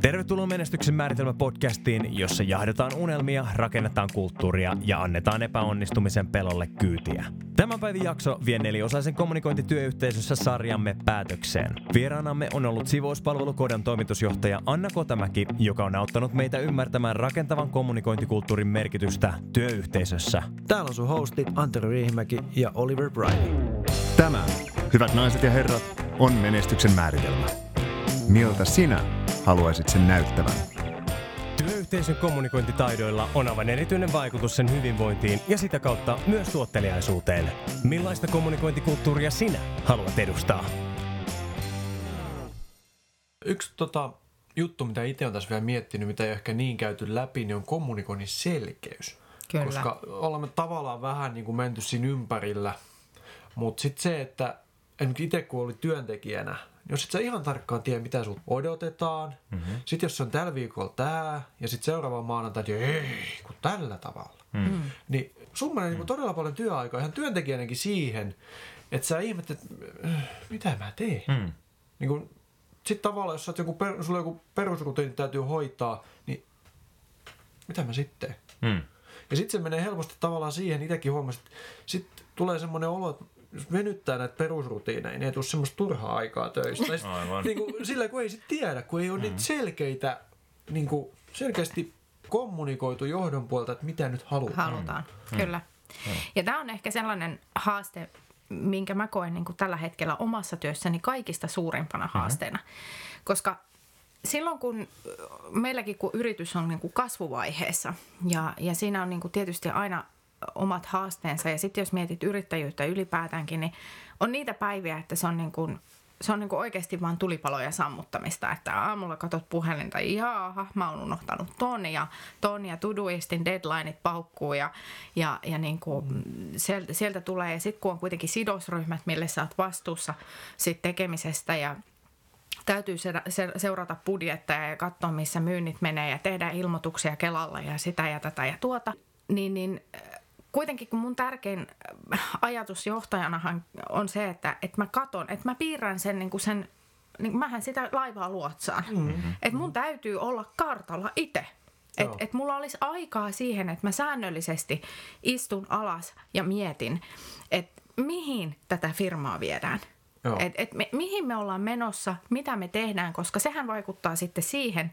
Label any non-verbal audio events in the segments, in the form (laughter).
Tervetuloa Menestyksen määritelmä podcastiin, jossa jahdetaan unelmia, rakennetaan kulttuuria ja annetaan epäonnistumisen pelolle kyytiä. Tämän päivän jakso vie neliosaisen kommunikointityöyhteisössä sarjamme päätökseen. Vieraanamme on ollut sivouspalvelukodan toimitusjohtaja Anna Kotamäki, joka on auttanut meitä ymmärtämään rakentavan kommunikointikulttuurin merkitystä työyhteisössä. Täällä on sun hostit Antero Riihimäki ja Oliver Briley. Tämä, hyvät naiset ja herrat, on menestyksen määritelmä. Miltä sinä haluaisit sen näyttävän? Työyhteisön kommunikointitaidoilla on aivan erityinen vaikutus sen hyvinvointiin ja sitä kautta myös tuotteliaisuuteen. Millaista kommunikointikulttuuria sinä haluat edustaa? Yksi tota, juttu, mitä itse olen tässä vielä miettinyt, mitä ei ehkä niin käyty läpi, niin on kommunikoinnin selkeys. Kyllä. Koska olemme tavallaan vähän niin kuin menty siinä ympärillä. Mutta sitten se, että itse kun oli työntekijänä, jos et sä ihan tarkkaan tiedä, mitä sulta odotetaan, mm-hmm. sitten jos se on tällä viikolla tämä, ja sitten seuraava maanantai, että ei, kun tällä tavalla. Mm. Niin sun menee niin todella paljon työaikaa ihan työntekijänäkin siihen, että sä ihmettelet, että mitä mä teen. Mm. Niin kun, sitten tavallaan, jos sä joku, per, sulla joku perusrutiini täytyy hoitaa, niin mitä mä sitten mm. Ja sitten se menee helposti tavallaan siihen, itsekin huomasin, että sitten tulee semmoinen olo, että jos venyttää näitä perusrutiineja, niin ei tule semmoista turhaa aikaa töistä. Aivan. Niin kuin, sillä kun ei sitten tiedä, kun ei ole mm. niitä selkeitä, niin kuin selkeästi kommunikoitu johdon puolta, että mitä nyt halutaan. Halutaan, mm. kyllä. Mm. Ja tämä on ehkä sellainen haaste, minkä mä koen niin kuin tällä hetkellä omassa työssäni kaikista suurimpana mm-hmm. haasteena. Koska silloin kun meilläkin kun yritys on niin kuin kasvuvaiheessa ja, ja siinä on niin kuin tietysti aina omat haasteensa ja sitten jos mietit yrittäjyyttä ylipäätäänkin, niin on niitä päiviä, että se on niin kuin se on niin kuin oikeasti vain tulipaloja sammuttamista, että aamulla katot puhelinta, jaaha, mä oon unohtanut ton ja ton ja Todoistin deadlineit paukkuu ja, ja, ja niin kuin sieltä, sieltä tulee. Ja sitten kun on kuitenkin sidosryhmät, mille sä oot vastuussa sit tekemisestä ja täytyy seurata budjetteja ja katsoa, missä myynnit menee ja tehdä ilmoituksia Kelalla ja sitä ja tätä ja tuota, niin, niin kuitenkin kun mun tärkein ajatus johtajanahan on se, että, että mä katon, että mä piirrän sen, niin kuin sen niin mähän sitä laivaa luotsaan. Mm-hmm. Että mun täytyy olla kartalla itse. Että et mulla olisi aikaa siihen, että mä säännöllisesti istun alas ja mietin, että mihin tätä firmaa viedään. Että et me, mihin me ollaan menossa, mitä me tehdään, koska sehän vaikuttaa sitten siihen,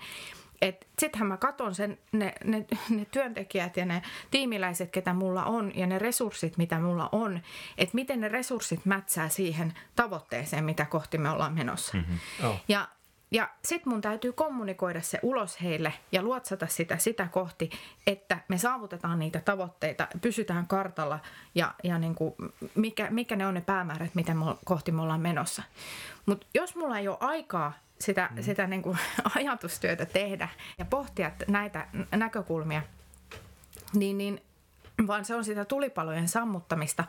että sittenhän mä katon sen, ne, ne, ne työntekijät ja ne tiimiläiset, ketä mulla on, ja ne resurssit, mitä mulla on, että miten ne resurssit mätsää siihen tavoitteeseen, mitä kohti me ollaan menossa. Mm-hmm. Oh. Ja, ja sitten mun täytyy kommunikoida se ulos heille ja luotsata sitä sitä kohti, että me saavutetaan niitä tavoitteita, pysytään kartalla ja, ja niin kuin mikä, mikä ne on ne päämäärät, mitä me, kohti me ollaan menossa. Mutta jos mulla ei ole aikaa sitä, mm. sitä niin kuin (laughs) ajatustyötä tehdä ja pohtia näitä näkökulmia, niin, niin, vaan se on sitä tulipalojen sammuttamista,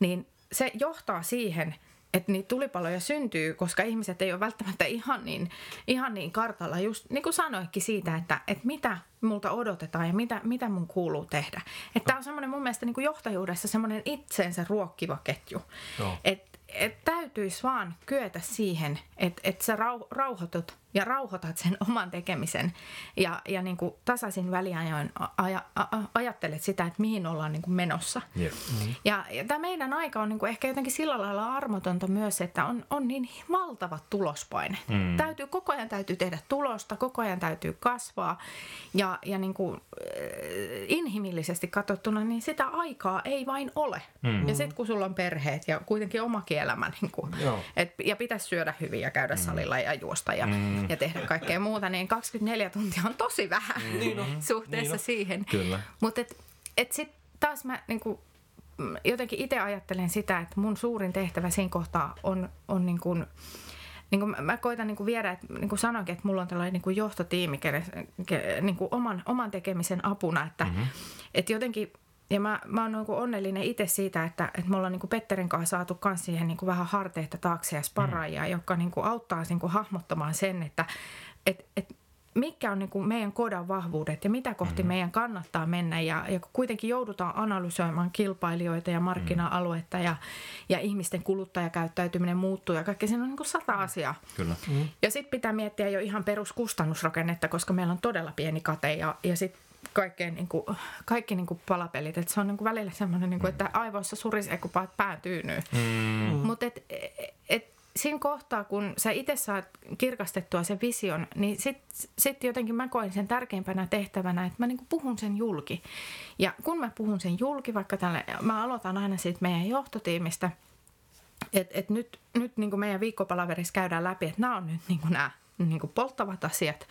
niin se johtaa siihen, että niitä tulipaloja syntyy, koska ihmiset ei ole välttämättä ihan niin, ihan niin kartalla, just niin kuin sanoikin siitä, että, että mitä multa odotetaan ja mitä, mitä mun kuuluu tehdä. Että tämä on semmoinen mun mielestä niin kuin johtajuudessa semmoinen itseensä ruokkiva ketju. Että et täytyisi vaan kyetä siihen, että et sä rau, rauhoitut ja rauhoitat sen (laughs) oman tekemisen ja, ja niin kuin tasaisin väliajoin aja, a, ajattelet sitä, että mihin ollaan niin kuin menossa. Yeah. Mm-hmm. Ja, ja tämä meidän aika on niin kuin ehkä jotenkin sillä lailla armotonta myös, että on, on niin valtavat tulospaine. Mm. Täytyy, koko ajan täytyy tehdä tulosta, koko ajan täytyy kasvaa ja, ja niin kuin, äh, inhimillisesti katsottuna, niin sitä aikaa ei vain ole. Mm. Ja sitten kun sulla on perheet ja kuitenkin omakin elämä, niin kuin, et, ja pitäisi syödä hyvin ja käydä mm. salilla ja juosta ja mm ja tehdä kaikkea muuta, niin 24 tuntia on tosi vähän mm. niin on. suhteessa niin siihen. Kyllä. Mutta et, et sitten taas mä niin kuin, jotenkin itse ajattelen sitä, että mun suurin tehtävä siinä kohtaa on, on niin kuin, niin kuin mä koitan niin kuin viedä, että niin kuin sanoinkin, että mulla on tällainen niin kuin johtotiimi kelle, ke, niin kuin oman, oman tekemisen apuna, että, mm-hmm. että jotenkin ja mä, mä oon niin onnellinen itse siitä, että, että me ollaan niin Petterin kanssa saatu myös siihen niin vähän harteita taakse ja sparraajia, mm. jotka niin auttaa niin hahmottamaan sen, että et, et mitkä on niin meidän kodan vahvuudet ja mitä kohti mm. meidän kannattaa mennä. Ja, ja kun kuitenkin joudutaan analysoimaan kilpailijoita ja markkina-aluetta ja, ja ihmisten kuluttajakäyttäytyminen muuttuu ja kaikki siinä on niin sata asiaa. Kyllä. Mm. Ja sitten pitää miettiä jo ihan peruskustannusrakennetta, koska meillä on todella pieni kate ja, ja sitten kaikkeen, niin kuin, kaikki niin kuin palapelit. Et se on niin kuin välillä semmoinen, niin kuin, että aivoissa surisee, kun pää tyynyy. Mm. Mutta et, et, siinä kohtaa, kun sä itse saat kirkastettua sen vision, niin sitten sit jotenkin mä koen sen tärkeimpänä tehtävänä, että mä niinku puhun sen julki. Ja kun mä puhun sen julki, vaikka tälle, mä aloitan aina siitä meidän johtotiimistä, että et nyt, nyt niinku meidän viikkopalaverissa käydään läpi, että nämä on nyt niinku nämä niinku polttavat asiat,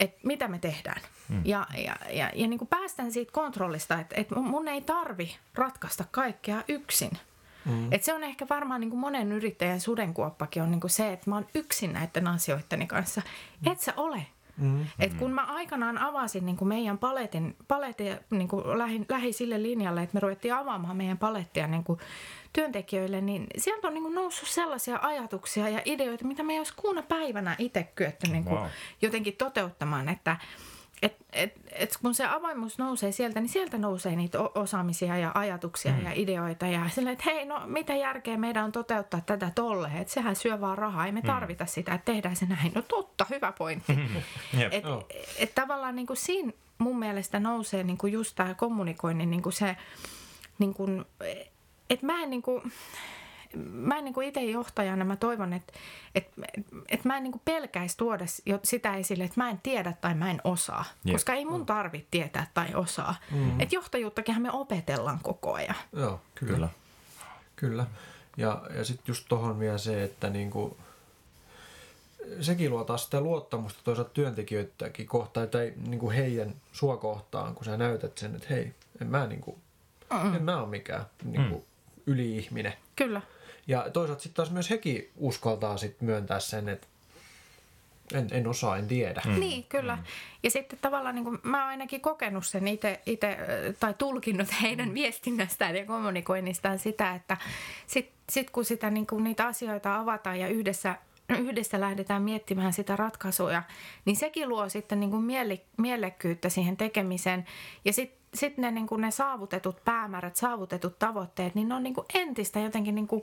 että mitä me tehdään. Mm. Ja, ja, ja, ja niin kuin päästään siitä kontrollista, että, että mun ei tarvi ratkaista kaikkea yksin. Mm. Et se on ehkä varmaan niin kuin monen yrittäjän sudenkuoppakin on niin kuin se, että mä oon yksin näiden asioitteni kanssa. Mm. Et sä ole. Mm. Et kun mä aikanaan avasin niin kuin meidän paletin, paletin niin kuin lähin, lähi sille linjalle, että me ruvettiin avaamaan meidän palettia niin kuin työntekijöille, niin sieltä on niin kuin noussut sellaisia ajatuksia ja ideoita, mitä me ei olisi kuuna päivänä itse kyetty niin kuin wow. jotenkin toteuttamaan, että et, et, et kun se avoimuus nousee sieltä, niin sieltä nousee niitä osaamisia ja ajatuksia mm. ja ideoita. Ja silleen, että hei, no mitä järkeä meidän on toteuttaa tätä tolle, että sehän syö vaan rahaa, ei me mm. tarvita mm. sitä, että tehdään se näin. No totta, hyvä pointti. (laughs) yep. et, oh. et tavallaan niin kuin siinä mun mielestä nousee niin kuin just tämä kommunikoinnin niin kuin se, niin kuin, että mä en niin kuin, mä en niin itse johtajana, mä toivon, että, että, että mä en niin pelkäisi tuoda sitä esille, että mä en tiedä tai mä en osaa. Jep. Koska ei mun tarvitse tietää tai osaa. Mm. Että johtajuuttakin me opetellaan koko ajan. Joo, kyllä. Kyllä. kyllä. Ja, ja sitten just tuohon vielä se, että niin kuin, sekin luo taas sitä luottamusta toisaalta työntekijöitäkin kohtaan tai niin kuin heidän sua kohtaan, kun sä näytät sen, että hei, en mä, niin kuin, mm. en mä ole mikään niin kuin, mm. yli-ihminen. Kyllä. Ja toisaalta sitten taas myös hekin uskaltaa sit myöntää sen, että en, en osaa, en tiedä. Mm. Niin, kyllä. Mm. Ja sitten tavallaan niin kuin, mä oon ainakin kokenut sen itse, tai tulkinnut heidän mm. viestinnästään ja kommunikoinnistaan sitä, että sitten sit kun sitä, niin kuin, niitä asioita avataan ja yhdessä yhdessä lähdetään miettimään sitä ratkaisua, niin sekin luo sitten niin kuin miele, mielekkyyttä siihen tekemiseen. Ja sitten sit ne, niin kuin ne saavutetut päämäärät, saavutetut tavoitteet, niin ne on niin kuin entistä jotenkin niin kuin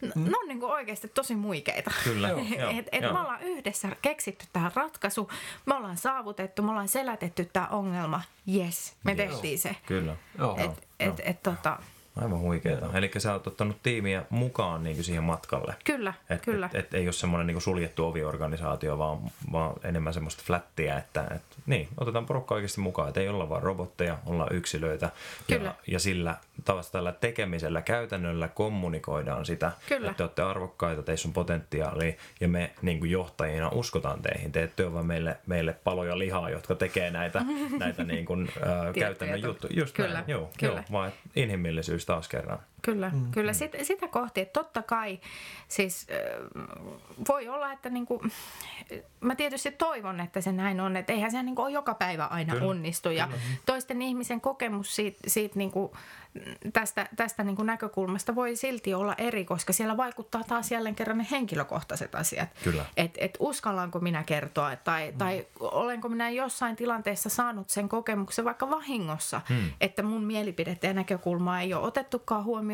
Mm. Ne on niin kuin oikeasti tosi muikeita. Kyllä. (laughs) et, et me ollaan yhdessä keksitty tähän ratkaisu, me ollaan saavutettu, me ollaan selätetty tämä ongelma. Yes, me joo. tehtiin se. Kyllä. Et, et, et, tota, Aivan huikeeta. Eli sä oot ottanut tiimiä mukaan niin siihen matkalle. Kyllä, et, kyllä. Et, et ei ole semmoinen niin suljettu oviorganisaatio, vaan, vaan enemmän semmoista flättiä, että et, niin, otetaan porukka oikeasti mukaan. Että ei olla vain robotteja, ollaan yksilöitä. Kyllä. Ja, ja sillä tavasta tällä tekemisellä, käytännöllä kommunikoidaan sitä, kyllä. että te olette arvokkaita, teissä on potentiaalia ja me niin kuin johtajina uskotaan teihin. Te ette ole vaan meille, meille paloja lihaa, jotka tekee näitä, (laughs) näitä niin kuin, äh, käytännön juttuja. Just kyllä, näin, joo, kyllä. joo, vaan inhimillisyys taas kerran. Kyllä, mm, kyllä. Mm. Sit, sitä kohti, että totta kai siis voi olla, että niinku, mä tietysti toivon, että se näin on, että eihän se niinku ole joka päivä aina kyllä, onnistu ja kyllä. toisten ihmisen kokemus siitä, siitä niinku, tästä, tästä niin kuin näkökulmasta voi silti olla eri, koska siellä vaikuttaa taas jälleen kerran ne henkilökohtaiset asiat. Kyllä. Et, et uskallanko minä kertoa tai, mm. tai olenko minä jossain tilanteessa saanut sen kokemuksen vaikka vahingossa, mm. että mun mielipidettä ja näkökulmaa ei ole otettukaan huomioon,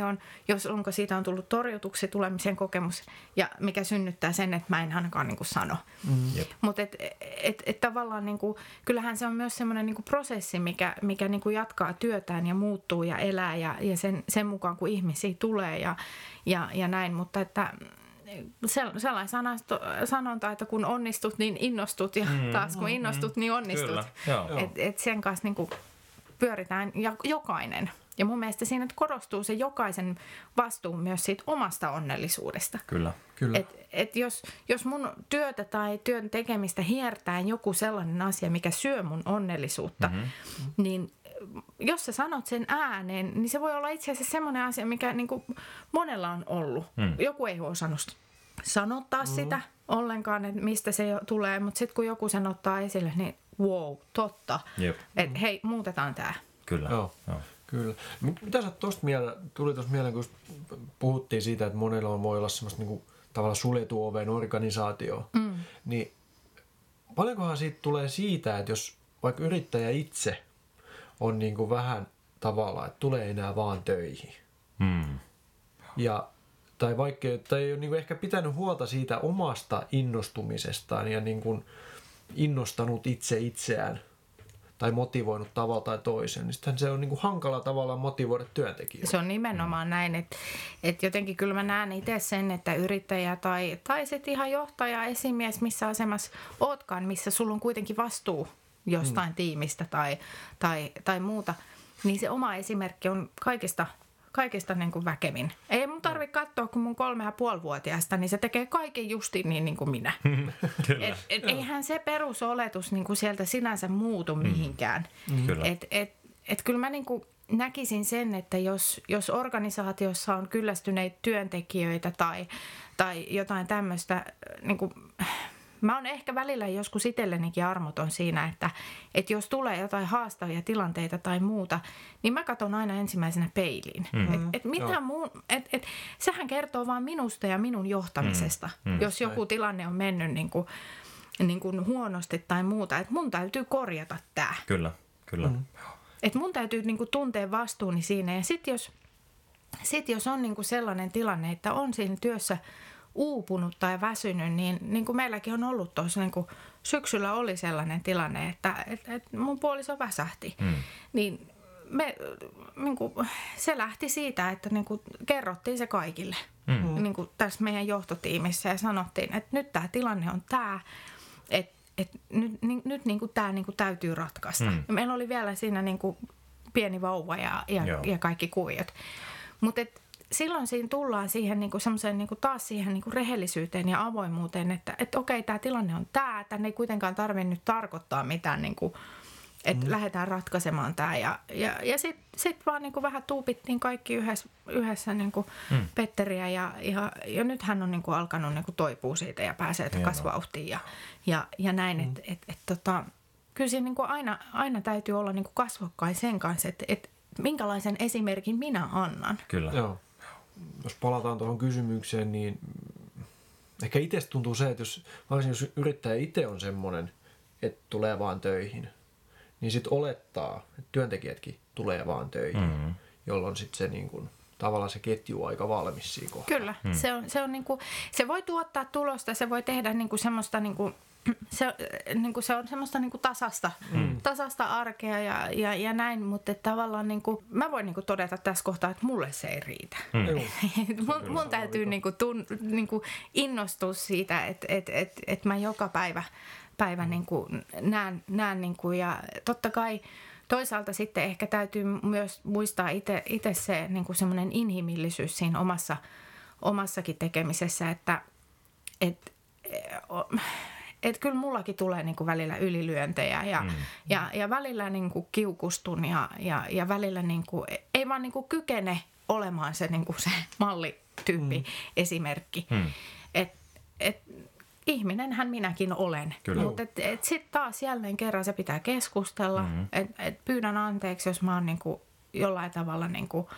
jos onko siitä on tullut torjutuksi tulemisen kokemus ja mikä synnyttää sen, että mä en ainakaan niin kuin sano. Mm. Mutta et, et, et tavallaan niin kuin, kyllähän se on myös semmoinen niin prosessi, mikä, mikä niin kuin jatkaa työtään ja muuttuu ja elää ja, ja sen, sen mukaan, kun ihmisiä tulee ja, ja, ja näin. Mutta että sellainen sanonta, että kun onnistut, niin innostut ja mm, taas kun mm, innostut, mm, niin onnistut. Kyllä, et, et sen kanssa niin kuin pyöritään jokainen. Ja mun mielestä siinä korostuu se jokaisen vastuu myös siitä omasta onnellisuudesta. Kyllä. Kyllä. Et, et jos, jos mun työtä tai työn tekemistä hiertää joku sellainen asia, mikä syö mun onnellisuutta, mm-hmm. niin jos sä sanot sen ääneen, niin se voi olla itse asiassa semmoinen asia, mikä niin kuin monella on ollut. Mm. Joku ei ole osannut sanottaa mm. sitä ollenkaan, että mistä se tulee, mutta sitten kun joku sen ottaa esille, niin wow, totta. Että hei, muutetaan tämä. Kyllä. Joo. Joo. Kyllä. Mitä sä tuosta mieleen, tuli tuosta mieleen, kun puhuttiin siitä, että monella voi olla semmoista niin kuin, tavallaan suljetu oven organisaatio, mm. niin paljonkohan siitä tulee siitä, että jos vaikka yrittäjä itse on niin kuin vähän tavallaan, että tulee enää vaan töihin. Mm. Ja, tai vaikka tai ei ole niin kuin ehkä pitänyt huolta siitä omasta innostumisestaan ja niin kuin innostanut itse itseään tai motivoinut tavalla tai toisen, niin sitten se on niin kuin hankala tavallaan motivoida työntekijöitä. Se on nimenomaan näin, että, että jotenkin kyllä mä näen itse sen, että yrittäjä tai, tai sitten ihan johtaja, esimies, missä asemassa ootkaan, missä sulla on kuitenkin vastuu jostain mm. tiimistä tai, tai, tai muuta, niin se oma esimerkki on kaikista kaikista niin kuin väkevin. Ei mun tarvi katsoa, kun mun kolme ja puoli vuotiaasta, niin se tekee kaiken justiin niin, niin kuin minä. (laughs) Kyllä. Et, et, eihän se perusoletus niin kuin sieltä sinänsä muutu mihinkään. Kyllä. Et, et, et kyllä mä niin kuin näkisin sen, että jos, jos organisaatiossa on kyllästyneitä työntekijöitä tai, tai jotain tämmöistä, niin kuin, mä oon ehkä välillä joskus itsellenikin armoton siinä, että, että jos tulee jotain haastavia tilanteita tai muuta, niin mä katson aina ensimmäisenä peiliin. Mm. Et, et mitä Joo. muun, et, et, sehän kertoo vaan minusta ja minun johtamisesta, mm. Mm. jos joku tilanne on mennyt niin kuin, niin kuin huonosti tai muuta, että mun täytyy korjata tämä. Kyllä, kyllä. Mm. Et mun täytyy niinku tuntea vastuuni siinä. Ja sitten jos, sit jos on niinku sellainen tilanne, että on siinä työssä uupunut tai väsynyt, niin, niin kuin meilläkin on ollut tuossa niin kuin syksyllä oli sellainen tilanne, että et, et mun puoliso väsähti. Mm. Niin me, niin kuin, se lähti siitä, että niin kuin, kerrottiin se kaikille mm. niin kuin tässä meidän johtotiimissä ja sanottiin, että nyt tämä tilanne on tämä, että et nyt, ni, nyt niin kuin tämä niin kuin täytyy ratkaista. Mm. Meillä oli vielä siinä niin kuin pieni vauva ja, ja, Joo. ja kaikki kuviot. Mutta silloin siinä tullaan siihen niin kuin semmoiseen niin kuin taas siihen niin kuin rehellisyyteen ja avoimuuteen, että et okei, tämä tilanne on tämä, tänne ei kuitenkaan tarvitse nyt tarkoittaa mitään, niin kuin, että mm. lähdetään ratkaisemaan tämä. Ja, ja, ja sitten sit vaan niin kuin vähän tuupittiin kaikki yhdessä, yhdessä niin kuin mm. Petteriä ja, ja, ja nyt hän on niin kuin alkanut niin kuin toipua siitä ja pääsee Hienoa. kasvavauhtiin ja, ja, ja näin, mm. että et, et, tota, kyllä siinä niin kuin aina, aina täytyy olla niin kuin kasvokkain sen kanssa, että et, minkälaisen esimerkin minä annan. Kyllä. Joo. Jos palataan tuohon kysymykseen, niin ehkä itsestä tuntuu se, että jos, varsinkin jos yrittäjä itse on semmoinen, että tulee vaan töihin, niin sitten olettaa, että työntekijätkin tulee vaan töihin, mm-hmm. jolloin sitten se niin kuin, tavallaan se ketju on aika valmis siinä kohtaa. Kyllä, hmm. se, on, se, on niinku, se voi tuottaa tulosta, se voi tehdä niinku semmoista, niinku, se, niinku, se on semmoista niinku tasasta, hmm. tasasta arkea ja, ja, ja näin, mutta tavallaan niinku, mä voin niinku todeta tässä kohtaa, että mulle se ei riitä. Mm. (laughs) Mun, mun täytyy niinku, tun, niinku innostua siitä, että et, et, et mä joka päivä, päivä niinku näen, näen niinku, ja totta kai toisaalta sitten ehkä täytyy myös muistaa itse se niin kuin semmoinen inhimillisyys siinä omassa, omassakin tekemisessä, että et, et kyllä mullakin tulee niin kuin välillä ylilyöntejä ja, mm. ja, ja välillä niin kuin kiukustun ja, ja, ja välillä niin kuin, ei vaan niin kuin kykene olemaan se, niin kuin se mallityyppi, mm. esimerkki. Mm. Et, et, ihminenhän minäkin olen. Mutta sitten taas jälleen kerran se pitää keskustella. Mm-hmm. Et, et pyydän anteeksi, jos mä oon niinku jollain tavalla niinku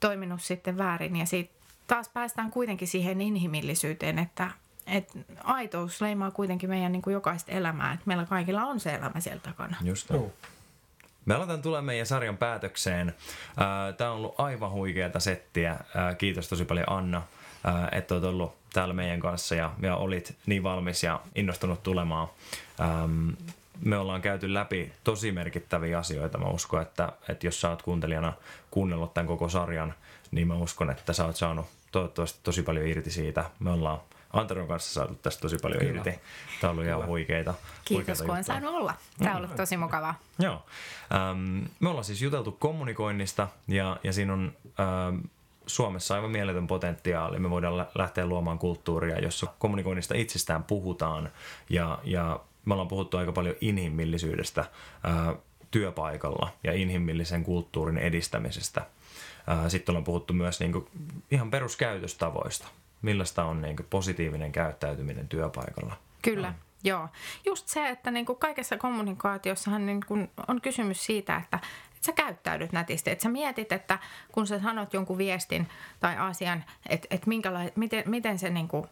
toiminut sitten väärin. Ja siitä taas päästään kuitenkin siihen inhimillisyyteen, että et aitous leimaa kuitenkin meidän niinku jokaista elämää. Et meillä kaikilla on se elämä siellä takana. Just näin. Me aletaan tulla meidän sarjan päätökseen. Tämä on ollut aivan huikeata settiä. Kiitos tosi paljon Anna, että olet ollut täällä meidän kanssa ja, ja olit niin valmis ja innostunut tulemaan. Me ollaan käyty läpi tosi merkittäviä asioita. Mä uskon, että, että jos sä oot kuuntelijana kuunnellut tämän koko sarjan, niin mä uskon, että sä oot saanut toivottavasti tosi paljon irti siitä. Me ollaan Antaron kanssa saatu tästä tosi paljon Kyllä. irti. Tämä on ollut ihan huikeita. Kiitos, huikeita kun on saanut olla. Tämä on ollut tosi mukavaa. Joo. Ähm, me ollaan siis juteltu kommunikoinnista ja, ja siinä on ähm, Suomessa aivan mieletön potentiaali. Me voidaan lä- lähteä luomaan kulttuuria, jossa kommunikoinnista itsestään puhutaan ja, ja me ollaan puhuttu aika paljon inhimillisyydestä äh, työpaikalla ja inhimillisen kulttuurin edistämisestä. Sitten ollaan puhuttu myös niinku ihan peruskäytöstavoista. Millaista on niinku positiivinen käyttäytyminen työpaikalla? Kyllä, joo. Just se, että niin kuin kaikessa kommunikaatiossahan niin kuin on kysymys siitä, että, että sä käyttäydyt nätisti. Että sä mietit, että kun sä sanot jonkun viestin tai asian, että, että minkäla- miten, miten se niin kuin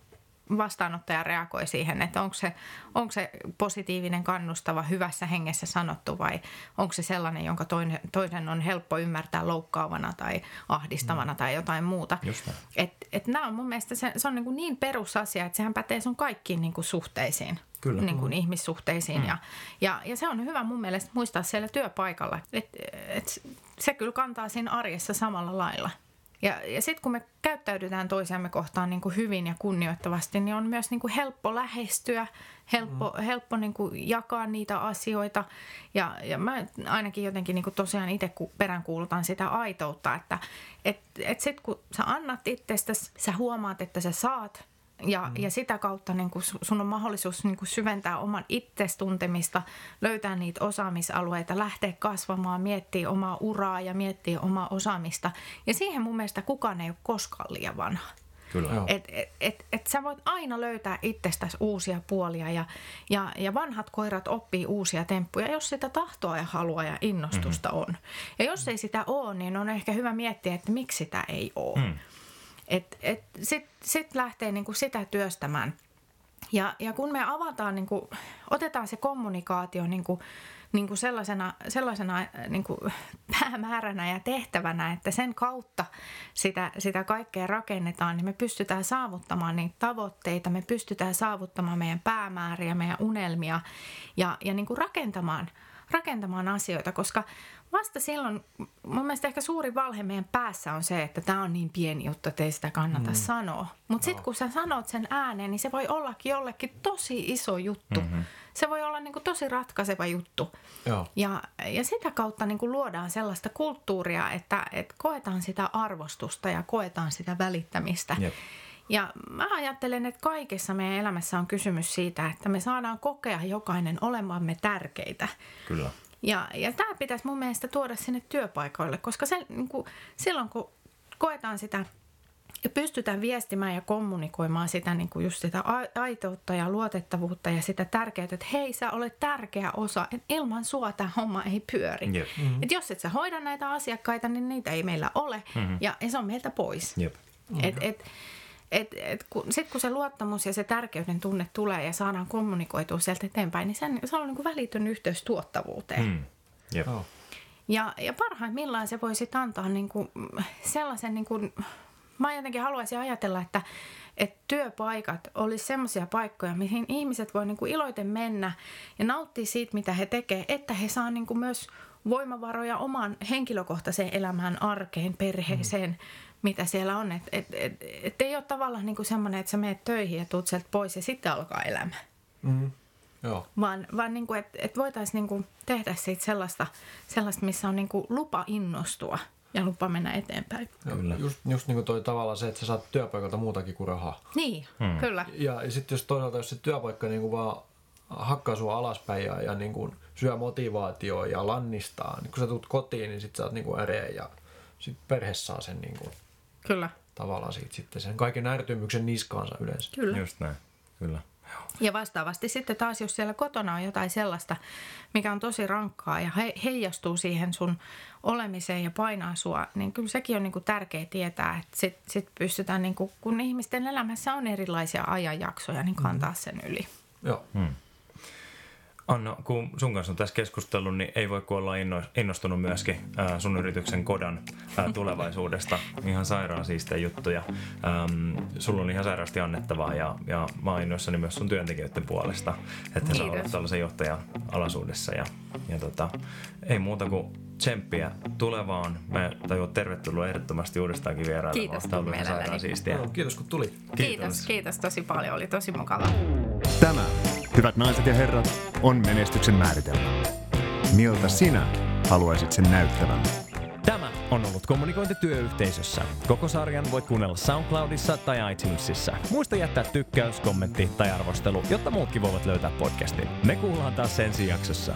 vastaanottaja reagoi siihen, että onko se, onko se positiivinen, kannustava, hyvässä hengessä sanottu vai onko se sellainen, jonka toinen, toisen on helppo ymmärtää loukkaavana tai ahdistavana mm. tai jotain muuta. Et, et nämä on mun mielestä se, se on niin, kuin niin perusasia, että sehän pätee sun kaikkiin niin kuin suhteisiin. Kyllä. Niin kuin mm. ihmissuhteisiin. Mm. Ja, ja, ja se on hyvä mun mielestä muistaa siellä työpaikalla, että et, se kyllä kantaa siinä arjessa samalla lailla. Ja, ja sitten kun me käyttäydytään toisiamme kohtaan niin kuin hyvin ja kunnioittavasti, niin on myös niin kuin helppo lähestyä, helppo, mm. helppo niin kuin jakaa niitä asioita. Ja, ja mä ainakin jotenkin niin kuin tosiaan itse peräänkuulutan sitä aitoutta, että et, et sitten kun sä annat itsestäsi, sä huomaat, että sä saat ja, mm. ja sitä kautta niin kuin sun on mahdollisuus niin kuin syventää oman itsestuntemista, löytää niitä osaamisalueita, lähteä kasvamaan, miettiä omaa uraa ja miettiä omaa osaamista. Ja siihen mun mielestä kukaan ei ole koskaan liian vanha. Kyllä. Et, et, et, et sä voit aina löytää itsestäsi uusia puolia ja, ja, ja vanhat koirat oppii uusia temppuja, jos sitä tahtoa ja halua ja innostusta mm-hmm. on. Ja jos ei sitä ole, niin on ehkä hyvä miettiä, että miksi sitä ei ole. Mm. Et, et Sitten sit lähtee niinku sitä työstämään. Ja, ja kun me avataan, niinku, otetaan se kommunikaatio niinku, niinku sellaisena, sellaisena niinku päämääränä ja tehtävänä, että sen kautta sitä, sitä kaikkea rakennetaan, niin me pystytään saavuttamaan niitä tavoitteita, me pystytään saavuttamaan meidän päämääriä, meidän unelmia ja, ja niinku rakentamaan, rakentamaan asioita, koska vasta silloin, mun mielestä ehkä suuri valhe meidän päässä on se, että tämä on niin pieni juttu, että ei sitä kannata mm. sanoa. Mutta sitten kun sä sanot sen ääneen, niin se voi ollakin jollekin tosi iso juttu. Mm-hmm. Se voi olla niinku tosi ratkaiseva juttu. Joo. Ja, ja sitä kautta niinku luodaan sellaista kulttuuria, että, että koetaan sitä arvostusta ja koetaan sitä välittämistä. Jep. Ja mä ajattelen, että kaikessa meidän elämässä on kysymys siitä, että me saadaan kokea jokainen olemamme tärkeitä. Kyllä. Ja, ja tämä pitäisi mun mielestä tuoda sinne työpaikoille, koska se, niin kuin, silloin kun koetaan sitä ja pystytään viestimään ja kommunikoimaan sitä niin kuin just sitä aitoutta ja luotettavuutta ja sitä tärkeyttä, että hei sä olet tärkeä osa, että ilman sua tämä homma ei pyöri. Yep. Mm-hmm. Et jos et sä hoida näitä asiakkaita, niin niitä ei meillä ole mm-hmm. ja se on meiltä pois. Yep. Mm-hmm. Et, et, et, et kun, Sitten kun se luottamus ja se tärkeyden tunne tulee ja saadaan kommunikoitua sieltä eteenpäin, niin sen, se on niin kuin välitön yhteys tuottavuuteen. Mm. Yep. Oh. Ja, ja parhaimmillaan se voi sitten antaa niin kuin sellaisen, niin kuin, mä jotenkin haluaisin ajatella, että, että työpaikat olisi sellaisia paikkoja, mihin ihmiset voi niin kuin iloiten mennä ja nauttia siitä, mitä he tekevät, että he saa niin kuin myös voimavaroja oman henkilökohtaiseen elämään, arkeen, perheeseen, mm mitä siellä on. Että et, et, et ei ole tavallaan niinku semmoinen, että sä menet töihin ja tuut sieltä pois ja sitten alkaa elämä. Mm. Joo. Vaan, vaan niinku, että et voitaisiin niinku tehdä siitä sellaista, sellaista, missä on niinku lupa innostua ja lupa mennä eteenpäin. Kyllä. Just, just niin kuin toi tavallaan se, että sä saat työpaikalta muutakin kuin rahaa. Niin, hmm. kyllä. Ja, ja sitten jos toisaalta, jos se työpaikka niin kuin vaan hakkaa sua alaspäin ja, ja niin kuin syö motivaatioa ja lannistaa, niin kun sä tulet kotiin, niin sit sä oot niin kuin äreä ja sit perhe saa sen niin kuin Kyllä. Tavallaan siitä sitten sen kaiken ärtymyksen niskaansa yleensä. Kyllä. Just näin. Kyllä. Ja vastaavasti sitten taas, jos siellä kotona on jotain sellaista, mikä on tosi rankkaa ja he, heijastuu siihen sun olemiseen ja painaa sua, niin kyllä sekin on niinku tärkeää tietää, että sit, sit pystytään, niinku, kun ihmisten elämässä on erilaisia ajanjaksoja, niin kantaa sen yli. Joo. Hmm. Anna, kun sun kanssa on tässä keskustellut, niin ei voi olla innostunut myöskin ää, sun yrityksen kodan ää, tulevaisuudesta. Ihan sairaan siistejä juttuja. Ähm, sulla on ihan sairaasti annettavaa ja, ja mä oon innoissani myös sun työntekijöiden puolesta, että sä olet tällaisen johtajan alaisuudessa. Ja, ja tota, ei muuta kuin tsemppiä tulevaan. Me tajua tervetuloa ehdottomasti uudestaankin vierailemaan. Kiitos, Tämä on sairaan siistiä. No, kiitos kun tuli. Kiitos. kiitos, kiitos tosi paljon. Oli tosi mukava. Tämä Hyvät naiset ja herrat, on menestyksen määritelmä. Miltä sinä haluaisit sen näyttävän? Tämä on ollut Kommunikointi työyhteisössä. Koko sarjan voit kuunnella SoundCloudissa tai iTunesissa. Muista jättää tykkäys, kommentti tai arvostelu, jotta muutkin voivat löytää podcastin. Me kuullaan taas ensi jaksossa.